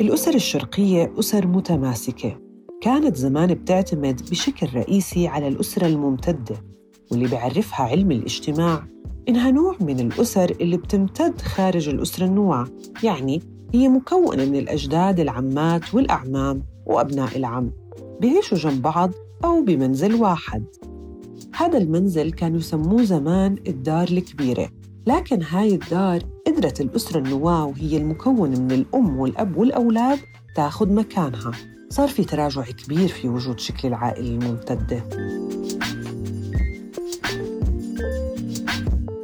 الأسر الشرقية أسر متماسكة. كانت زمان بتعتمد بشكل رئيسي على الأسرة الممتدة واللي بيعرفها علم الاجتماع إنها نوع من الأسر اللي بتمتد خارج الأسرة النوع يعني هي مكونة من الأجداد العمات والأعمام وأبناء العم. بيعيشوا جنب بعض أو بمنزل واحد. هذا المنزل كانوا يسموه زمان الدار الكبيرة لكن هاي الدار قدرت الأسرة النواة وهي المكونة من الأم والأب والأولاد تاخذ مكانها. صار في تراجع كبير في وجود شكل العائلة الممتدة.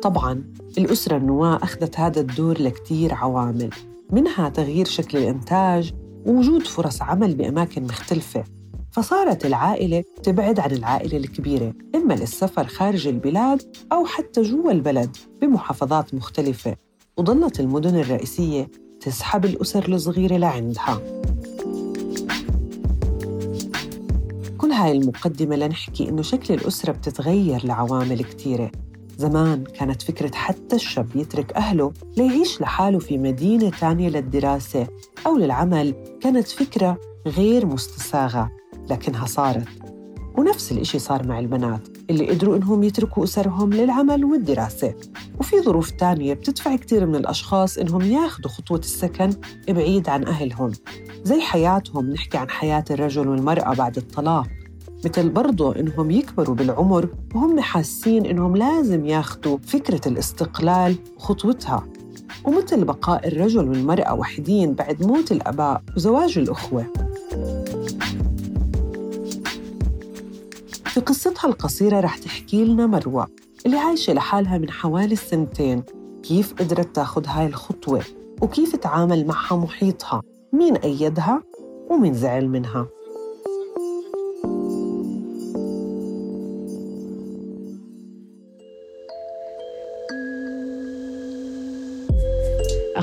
طبعاً الأسرة النواة أخذت هذا الدور لكتير عوامل منها تغيير شكل الإنتاج ووجود فرص عمل بأماكن مختلفة. فصارت العائلة تبعد عن العائلة الكبيرة إما للسفر خارج البلاد أو حتى جوا البلد بمحافظات مختلفة. وظلت المدن الرئيسية تسحب الأسر الصغيرة لعندها. كل هاي المقدمة لنحكي إنه شكل الأسرة بتتغير لعوامل كتيرة. زمان كانت فكرة حتى الشاب يترك أهله ليعيش لحاله في مدينة تانية للدراسة أو للعمل كانت فكرة غير مستساغة لكنها صارت. ونفس الإشي صار مع البنات اللي قدروا إنهم يتركوا أسرهم للعمل والدراسة. وفي ظروف تانية بتدفع كتير من الأشخاص إنهم ياخذوا خطوة السكن بعيد عن أهلهم. زي حياتهم نحكي عن حياة الرجل والمرأة بعد الطلاق. مثل برضه إنهم يكبروا بالعمر وهم حاسين إنهم لازم ياخذوا فكرة الاستقلال وخطوتها. ومثل بقاء الرجل والمرأة وحيدين بعد موت الآباء وزواج الأخوة. في قصتها القصيرة رح تحكي لنا مروة اللي عايشة لحالها من حوالي السنتين. كيف قدرت تاخد هاي الخطوة؟ وكيف تعامل معها محيطها؟ مين أيدها؟ ومين زعل منها؟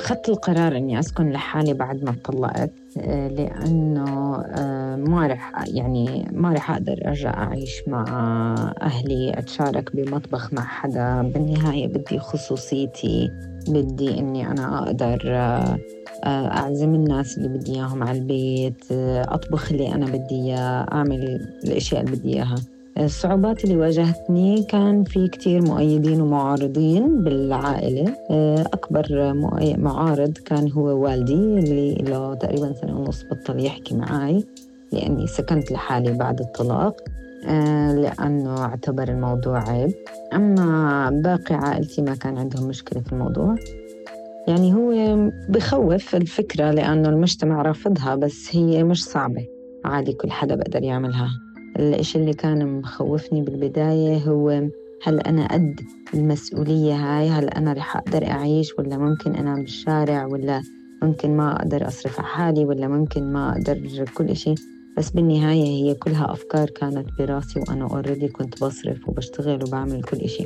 أخذت القرار إني أسكن لحالي بعد ما طلقت آه، لأنه آه، ما رح يعني ما رح أقدر أرجع أعيش مع أهلي أتشارك بمطبخ مع حدا. بالنهاية بدي خصوصيتي بدي إني أنا أقدر آه، أعزم الناس اللي بدي إياهم على البيت أطبخ اللي أنا بدي إياه أعمل الأشياء اللي بدي إياها. الصعوبات اللي واجهتني كان في كتير مؤيدين ومعارضين بالعائلة. آه، أكبر معارض كان هو والدي اللي له تقريبا سنة ونص بطل يحكي معي لأني سكنت لحالي بعد الطلاق آه، لأنه اعتبر الموضوع عيب. أما باقي عائلتي ما كان عندهم مشكلة في الموضوع. يعني هو بخوف الفكرة لأنه المجتمع رافضها بس هي مش صعبة. عادي كل حدا بقدر يعملها. الإشي اللي كان مخوفني بالبداية هو هل أنا قد المسؤولية هاي؟ هل أنا رح أقدر أعيش ولا ممكن أنام بالشارع ولا ممكن ما أقدر أصرف على حالي ولا ممكن ما أقدر كل إشي؟ بس بالنهاية هي كلها أفكار كانت براسي وأنا أوريدي كنت بصرف وبشتغل وبعمل كل إشي.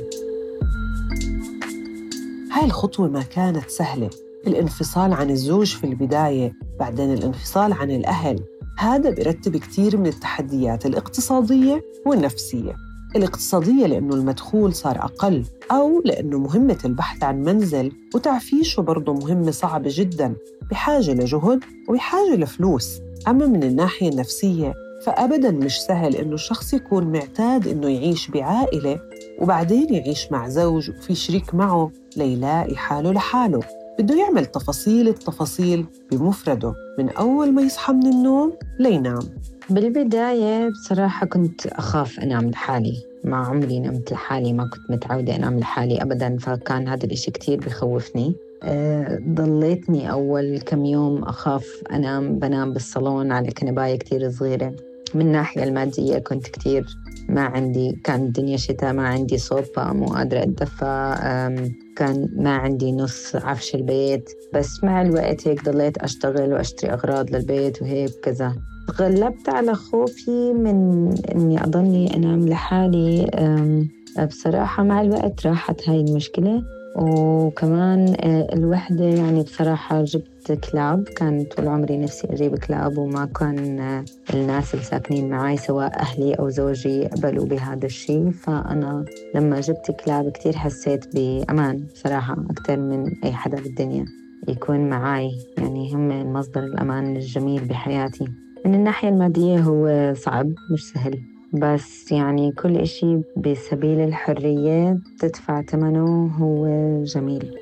هاي الخطوة ما كانت سهلة. الانفصال عن الزوج في البداية بعدين الانفصال عن الأهل. هذا بيرتب كثير من التحديات الاقتصادية والنفسية. الاقتصادية لأنه المدخول صار أقل أو لأنه مهمة البحث عن منزل وتعفيشه برضه مهمة صعبة جدا بحاجة لجهد وبحاجة لفلوس. أما من الناحية النفسية فأبدا مش سهل إنه الشخص يكون معتاد إنه يعيش بعائلة وبعدين يعيش مع زوج وفي شريك معه ليلاقي حاله لحاله. بده يعمل تفاصيل التفاصيل بمفرده من أول ما يصحى من النوم لينام. بالبداية بصراحة كنت أخاف أنام لحالي. ما عمري نمت لحالي ما كنت متعودة أنام لحالي أبدا فكان هذا الإشي كتير بخوفني. أه ضليتني أول كم يوم أخاف أنام بنام بالصالون على كنباية كتير صغيرة. من الناحية المادية كنت كتير ما عندي كان الدنيا شتاء ما عندي صوبة مو قادرة أتدفى كان ما عندي نص عفش البيت. بس مع الوقت هيك ضليت أشتغل وأشتري أغراض للبيت وهيك كذا. تغلبت على خوفي من إني أضلني أنام لحالي. بصراحة مع الوقت راحت هاي المشكلة. وكمان آه، الوحدة يعني بصراحة جبت كلاب. كان طول عمري نفسي أجيب كلاب وما كان آه، الناس اللي ساكنين معي سواء أهلي أو زوجي قبلوا بهذا الشيء فأنا لما جبت كلاب كتير حسيت بأمان بصراحة أكثر من أي حدا بالدنيا يكون معي يعني هم مصدر الأمان الجميل بحياتي. من الناحية المادية هو صعب مش سهل. بس يعني كل إشي بسبيل الحرية تدفع ثمنه هو جميل.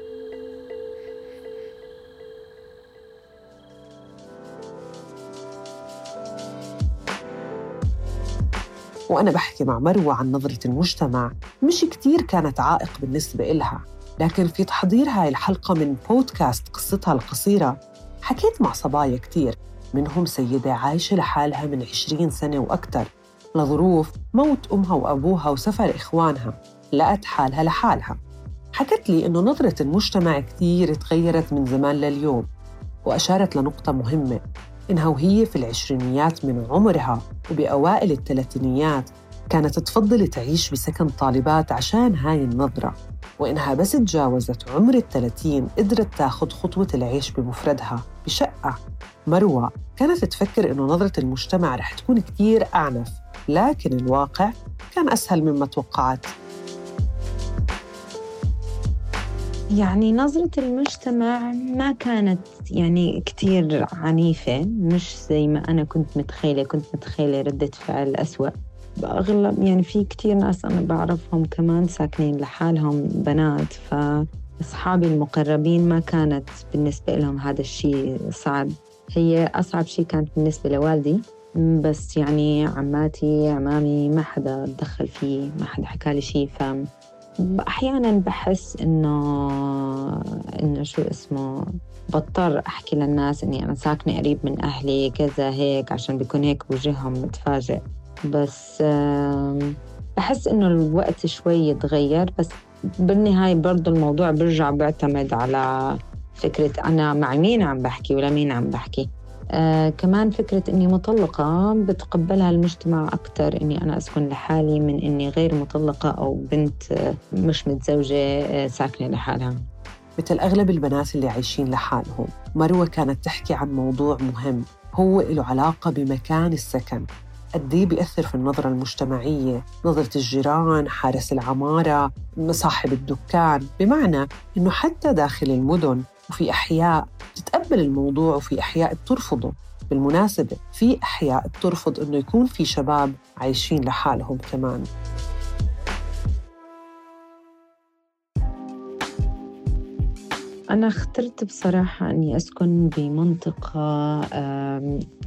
وأنا بحكي مع مروة عن نظرة المجتمع مش كتير كانت عائق بالنسبة إلها لكن في تحضير هاي الحلقة من بودكاست قصتها القصيرة حكيت مع صبايا كتير منهم سيدة عايشة لحالها من 20 سنة وأكثر لظروف موت أمها وأبوها وسفر إخوانها لقت حالها لحالها. حكت لي إنه نظرة المجتمع كتير تغيرت من زمان لليوم وأشارت لنقطة مهمة إنها وهي في العشرينيات من عمرها وبأوائل الثلاثينيات كانت تفضل تعيش بسكن طالبات عشان هاي النظرة وإنها بس تجاوزت عمر الثلاثين قدرت تاخد خطوة العيش بمفردها بشقة مروة. كانت تفكر إنه نظرة المجتمع رح تكون كتير أعنف لكن الواقع كان أسهل مما توقعت. يعني نظرة المجتمع ما كانت يعني كتير عنيفة مش زي ما أنا كنت متخيلة. كنت متخيلة ردة فعل أسوأ. بأغلب يعني في كتير ناس أنا بعرفهم كمان ساكنين لحالهم بنات فأصحابي المقربين ما كانت بالنسبة لهم هذا الشيء صعب. هي أصعب شيء كانت بالنسبة لوالدي. بس يعني عماتي عمامي ما حدا تدخل فيه ما حدا حكى لي شيء ف أحيانا بحس إنه إنه شو اسمه بضطر أحكي للناس إني أنا ساكنة قريب من أهلي كذا هيك عشان بيكون هيك وجههم متفاجئ. بس بحس إنه الوقت شوي يتغير. بس بالنهاية برضه الموضوع برجع بيعتمد على فكرة أنا مع مين عم بحكي ولا مين عم بحكي. آه كمان فكرة إني مطلقة بتقبلها المجتمع أكثر إني أنا أسكن لحالي من إني غير مطلقة أو بنت آه مش متزوجة آه ساكنة لحالها. مثل أغلب البنات اللي عايشين لحالهم مروة كانت تحكي عن موضوع مهم هو له علاقة بمكان السكن. قد إيه بيأثر في النظرة المجتمعية؟ نظرة الجيران حارس العمارة صاحب الدكان. بمعنى إنه حتى داخل المدن وفي أحياء بتتقبل الموضوع وفي أحياء بترفضه. بالمناسبة في أحياء بترفض إنه يكون في شباب عايشين لحالهم كمان. أنا اخترت بصراحة أني أسكن بمنطقة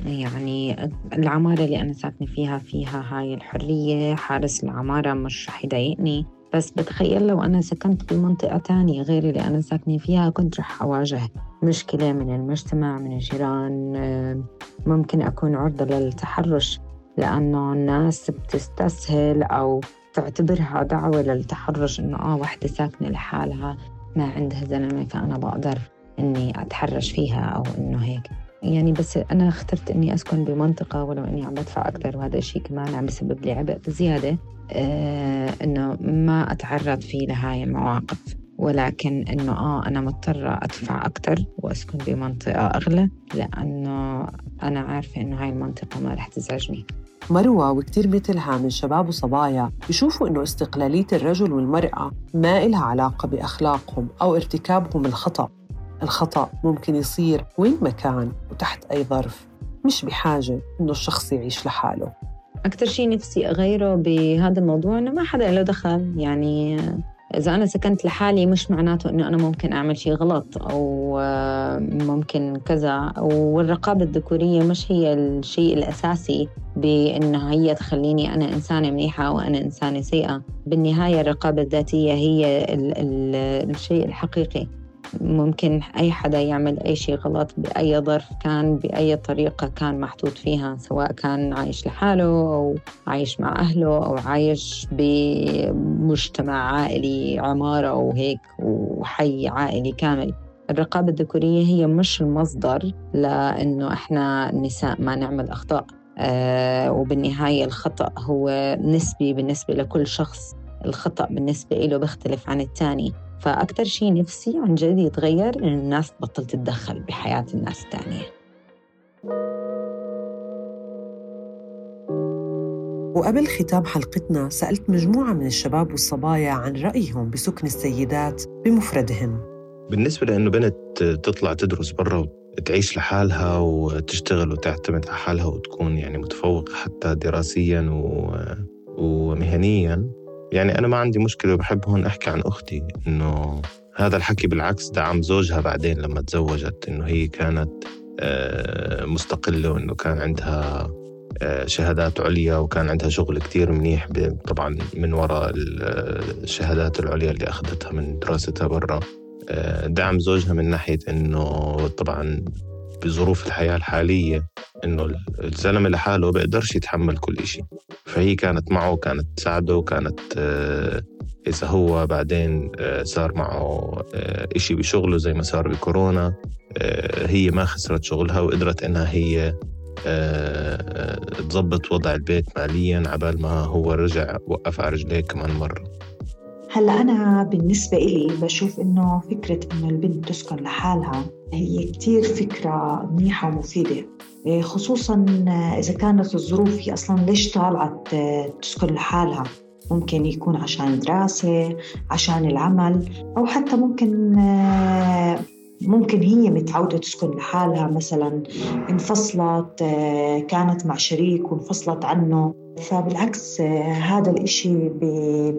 يعني العمارة اللي أنا ساكنة فيها فيها هاي الحرية حارس العمارة مش رح يضايقني. بس بتخيل لو أنا سكنت بمنطقة تانية غير اللي أنا ساكنة فيها كنت رح أواجه مشكلة من المجتمع من الجيران ممكن أكون عرضة للتحرش لأنه الناس بتستسهل أو تعتبرها دعوة للتحرش إنه آه وحدة ساكنة لحالها ما عندها زلمة فأنا بقدر إني أتحرش فيها أو إنه هيك. يعني بس أنا اخترت إني أسكن بمنطقة ولو إني عم بدفع أكثر وهذا الشيء كمان عم بسبب لي عبء بزيادة آه إنه ما أتعرض فيه لهاي المواقف. ولكن إنه آه أنا مضطرة أدفع أكثر وأسكن بمنطقة أغلى لأنه أنا عارفة إنه هاي المنطقة ما رح تزعجني. مروة وكتير مثلها من شباب وصبايا بيشوفوا إنه استقلالية الرجل والمرأة ما إلها علاقة بأخلاقهم أو ارتكابهم الخطأ. الخطأ ممكن يصير وين ما كان وتحت أي ظرف مش بحاجة إنه الشخص يعيش لحاله. أكثر شيء نفسي أغيره بهذا الموضوع إنه ما حدا له دخل يعني إذا أنا سكنت لحالي مش معناته إنه أنا ممكن أعمل شيء غلط أو ممكن كذا. والرقابة الذكورية مش هي الشيء الأساسي بإنه هي تخليني أنا إنسانة منيحة وأنا إنسانة سيئة. بالنهاية الرقابة الذاتية هي ال ال الشيء الحقيقي. ممكن أي حدا يعمل أي شيء غلط بأي ظرف كان بأي طريقة كان محطوط فيها سواء كان عايش لحاله أو عايش مع أهله أو عايش بمجتمع عائلي عمارة وهيك وحي عائلي كامل. الرقابة الذكورية هي مش المصدر لأنه إحنا النساء ما نعمل أخطاء. آه وبالنهاية الخطأ هو نسبي بالنسبة لكل شخص. الخطأ بالنسبة له بيختلف عن الثاني. فأكثر شيء نفسي عن جد يتغير إن الناس تبطل تتدخل بحياة الناس الثانية وقبل ختام حلقتنا سألت مجموعة من الشباب والصبايا عن رأيهم بسكن السيدات بمفردهن بالنسبة لأنه بنت تطلع تدرس برا تعيش لحالها وتشتغل وتعتمد على حالها وتكون يعني متفوقة حتى دراسيا و... ومهنيا يعني أنا ما عندي مشكلة وبحب هون أحكي عن أختي إنه هذا الحكي بالعكس دعم زوجها بعدين لما تزوجت إنه هي كانت آه، مستقلة وإنه كان عندها آه، شهادات عليا وكان عندها شغل كتير منيح طبعا من وراء الشهادات العليا اللي أخذتها من دراستها برا. آه، دعم زوجها من ناحية إنه طبعا بظروف الحياة الحالية إنه الزلمة لحاله بيقدرش يتحمل كل إشي. فهي كانت معه كانت تساعده كانت آه، إذا هو بعدين صار معه إشي بشغله زي ما صار بكورونا هي ما خسرت شغلها وقدرت إنها هي تظبط وضع البيت ماليا عبال ما هو رجع وقف على رجليه كمان مرة. هلا أنا بالنسبة إلي بشوف إنه فكرة إنه البنت تسكن لحالها هي كتير فكرة منيحة ومفيدة. إيه، خصوصا إذا كانت الظروف هي أصلا ليش طالعة تسكن لحالها؟ ممكن يكون عشان دراسة عشان العمل أو حتى ممكن ممكن هي متعودة تسكن لحالها. مثلا انفصلت آه، كانت مع شريك وانفصلت عنه. فبالعكس آه، هذا الإشي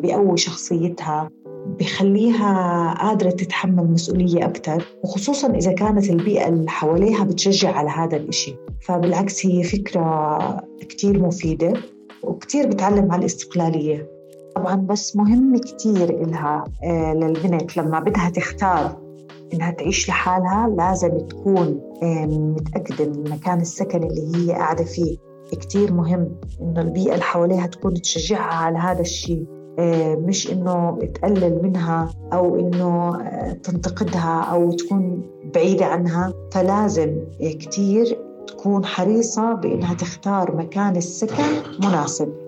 بيقوي شخصيتها بخليها قادرة تتحمل مسؤولية أكثر وخصوصا إذا كانت البيئة اللي حواليها بتشجع على هذا الإشي. فبالعكس هي فكرة كتير مفيدة وكتير بتعلم على الاستقلالية طبعا بس مهم كتير إلها آه، للبنت لما بدها تختار إنها تعيش لحالها لازم تكون متأكدة من مكان السكن اللي هي قاعدة فيه. كتير مهم إنه البيئة اللي حواليها تكون تشجعها على هذا الشيء. مش إنه تقلل منها أو إنه آه، تنتقدها أو تكون بعيدة عنها. فلازم كتير تكون حريصة بإنها تختار مكان السكن مناسب.